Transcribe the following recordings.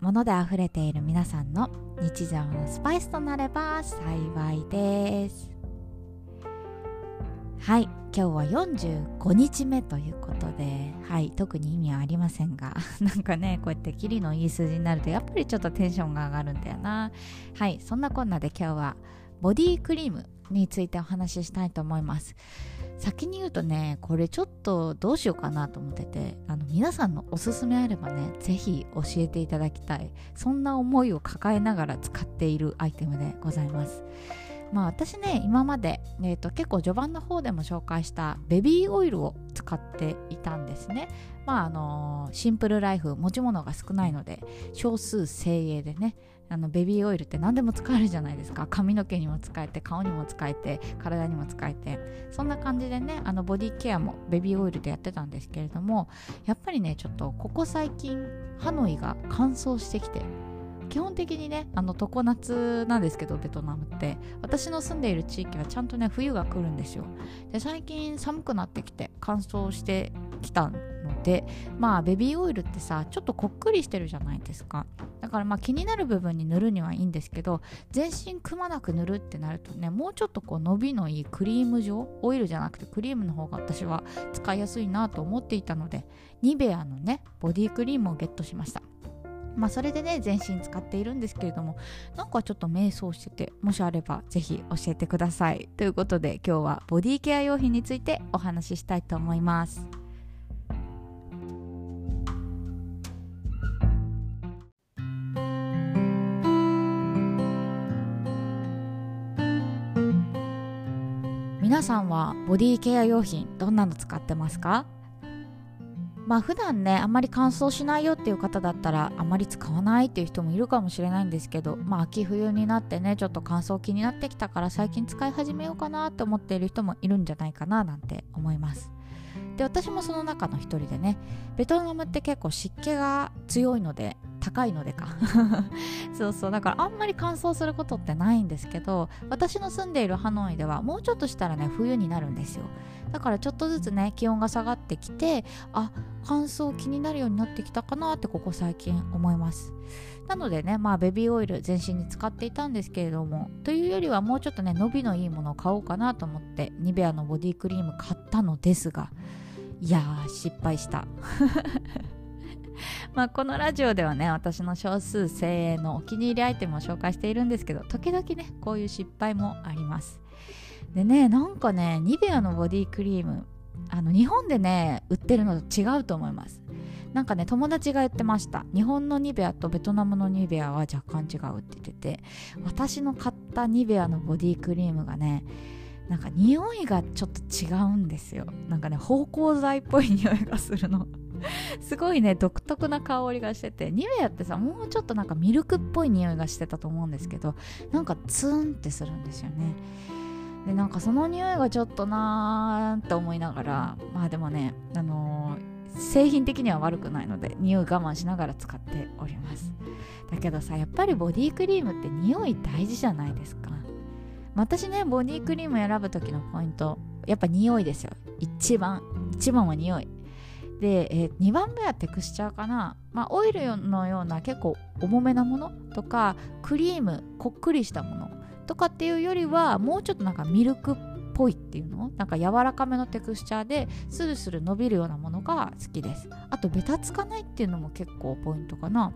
物で溢れている皆さんの日常のスパイスとなれば幸いです。はい今日は45日目ということではい特に意味はありませんが なんかねこうやってキリのいい数字になるとやっぱりちょっとテンションが上がるんだよな。はいそんなこんなで今日はボディクリームについてお話ししたいと思います。先に言うとねこれちょっとどうしようかなと思っててあの皆さんのおすすめあればね是非教えていただきたい。そんな思いを抱えながら使っているアイテムでございます。まあ私ね今まで、えーと、結構序盤の方でも紹介したベビーオイルを使っていたんですね。まああのシンプルライフ持ち物が少ないので少数精鋭でねあのベビーオイルって何でも使えるじゃないですか。髪の毛にも使えて顔にも使えて体にも使えて。そんな感じでねあのボディケアもベビーオイルでやってたんですけれどもやっぱりねちょっとここ最近ハノイが乾燥してきて基本的にねあの常夏なんですけどベトナムって。私の住んでいる地域はちゃんとね冬が来るんですよ。で最近寒くなってきて乾燥してきたのでまあベビーオイルってさちょっとこっくりしてるじゃないですか。だからまあ気になる部分に塗るにはいいんですけど全身くまなく塗るってなるとねもうちょっとこう伸びのいいクリーム状オイルじゃなくてクリームの方が私は使いやすいなと思っていたのでニベアのねボディクリームをゲットしました。まあそれでね全身使っているんですけれどもなんかちょっと迷走しててもしあればぜひ教えてください。ということで今日はボディケア用品についてお話ししたいと思います。皆さんはボディケア用品どんなの使ってますか？まあ普段ねあんまり乾燥しないよっていう方だったらあまり使わないっていう人もいるかもしれないんですけどまあ秋冬になってねちょっと乾燥気になってきたから最近使い始めようかなって思っている人もいるんじゃないかななんて思います。で私もその中の一人でねベトナムって結構湿気が強いので高いのでか。そうそうだからあんまり乾燥することってないんですけど私の住んでいるハノイではもうちょっとしたらね冬になるんですよ。だからちょっとずつね気温が下がってきてあ乾燥気になるようになってきたかなってここ最近思います。なのでねまあベビーオイル全身に使っていたんですけれどもというよりはもうちょっとね伸びのいいものを買おうかなと思ってニベアのボディクリーム買ったのですがいやー失敗した。まあこのラジオではね私の少数精鋭のお気に入りアイテムを紹介しているんですけど時々ねこういう失敗もあります。でねなんかねニベアのボディクリームあの日本でね売ってるのと違うと思います。なんかね友達が言ってました。日本のニベアとベトナムのニベアは若干違うって言ってて私の買ったニベアのボディクリームがねなんか匂いがちょっと違うんですよ。なんかね芳香剤っぽい匂いがするの。すごいね独特な香りがしてて。ニベアってさもうちょっとなんかミルクっぽい匂いがしてたと思うんですけどなんかツーンってするんですよね。でなんかその匂いがちょっとなーって思いながらまあでもねあのー、製品的には悪くないので匂い我慢しながら使っております。だけどさやっぱりボディクリームって匂い大事じゃないですか。私ねボディクリーム選ぶ時のポイントやっぱ匂いですよ。一番一番は匂い。で、えー、2番目はテクスチャーかな、まあ、オイルのような結構重めなもの？とかクリームこっくりしたもの？とかっていうよりはもうちょっとなんかミルクっぽいっていうの？なんか柔らかめのテクスチャーでスルスル伸びるようなものが好きです。あとベタつかないっていうのも結構ポイントかな。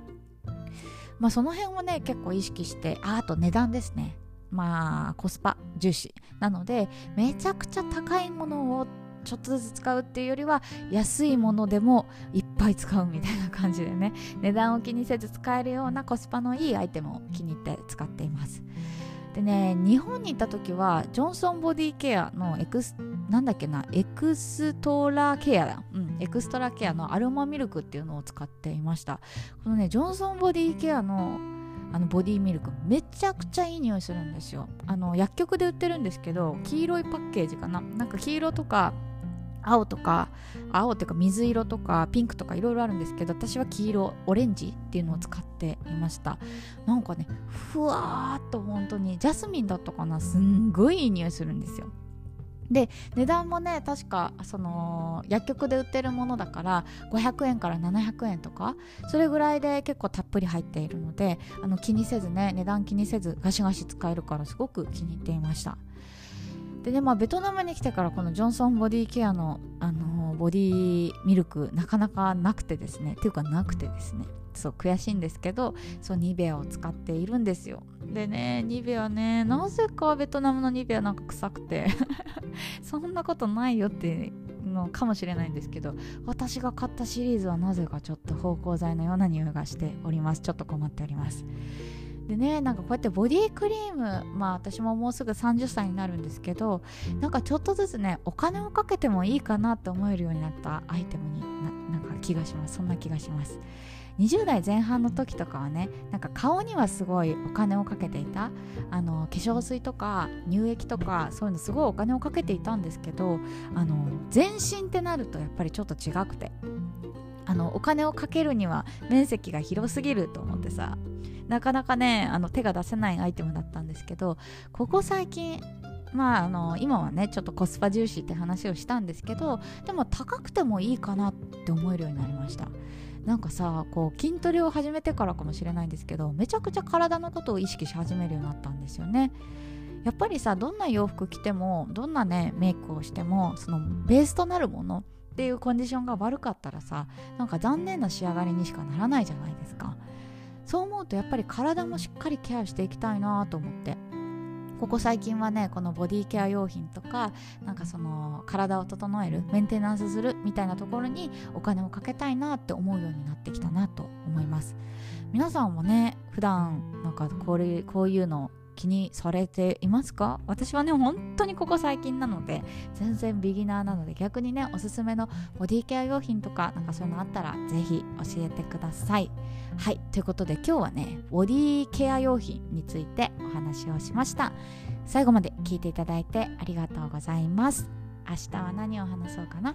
まあその辺をね結構意識してああと値段ですね。まあコスパ重視。なのでめちゃくちゃ高いものをちょっとずつ使うっていうよりは安いものでもいっぱい使うみたいな感じでね。値段を気にせず使えるようなコスパのいいアイテムを気に入って使っています。でね日本に行った時はジョンソンボディケアのエクスなんだっけなエクストラケアだ、うん、エクストラケアのアロマミルクっていうのを使っていました。このねジョンソンボディケアのあのボディミルクめちゃくちゃいい匂いするんですよ。あの薬局で売ってるんですけど黄色いパッケージかな。なんか黄色とか青とか青っていうか水色とかピンクとかいろいろあるんですけど私は黄色オレンジっていうのを使っていました。なんかねふわーっと本当にジャスミンだったかなすんごいいい匂いするんですよ。で値段もね確かその薬局で売ってるものだから500円から700円とかそれぐらいで結構たっぷり入っているのであの気にせずね値段気にせずガシガシ使えるからすごく気に入っていました。でねまあベトナムに来てからこのジョンソンボディケアの、あのボディミルクなかなかなくてですね。っていうかなくてですね。そう悔しいんですけどそうニベアを使っているんですよ。でねニベアねなぜかベトナムのニベアなんか臭くて そんなことないよっていうのかもしれないんですけど私が買ったシリーズはなぜかちょっと芳香剤のような匂いがしております。ちょっと困っております。でねなんかこうやってボディクリームまあ私ももうすぐ30歳になるんですけどなんかちょっとずつねお金をかけてもいいかなって思えるようになったアイテムにななんか気がします。そんな気がします。20代前半の時とかはねなんか顔にはすごいお金をかけていた。あの化粧水とか乳液とかそういうのすごいお金をかけていたんですけどあの全身ってなるとやっぱりちょっと違くて。あのお金をかけるには面積が広すぎると思ってさなかなかねあの手が出せないアイテムだったんですけどここ最近まああの今はねちょっとコスパ重視って話をしたんですけどでも高くてもいいかなって思えるようになりました。なんかさこう筋トレを始めてからかもしれないんですけどめちゃくちゃ体のことを意識し始めるようになったんですよね。やっぱりさどんな洋服着てもどんなねメイクをしてもそのベースとなるものっていうコンディションが悪かったらさなんか残念な仕上がりにしかならないじゃないですか。そう思うとやっぱり体もしっかりケアしていきたいなと思って。ここ最近はねこのボディケア用品とかなんかその体を整えるメンテナンスするみたいなところにお金をかけたいなって思うようになってきたなと思います。皆さんもね普段なんかこれこういうの気にされていますか？私はね本当にここ最近なので全然ビギナーなので逆にねおすすめのボディケア用品とかなんかそういうのあったらぜひ教えてください。はいということで今日はねボディケア用品についてお話をしました。最後まで聞いていただいてありがとうございます。明日は何を話そうかな？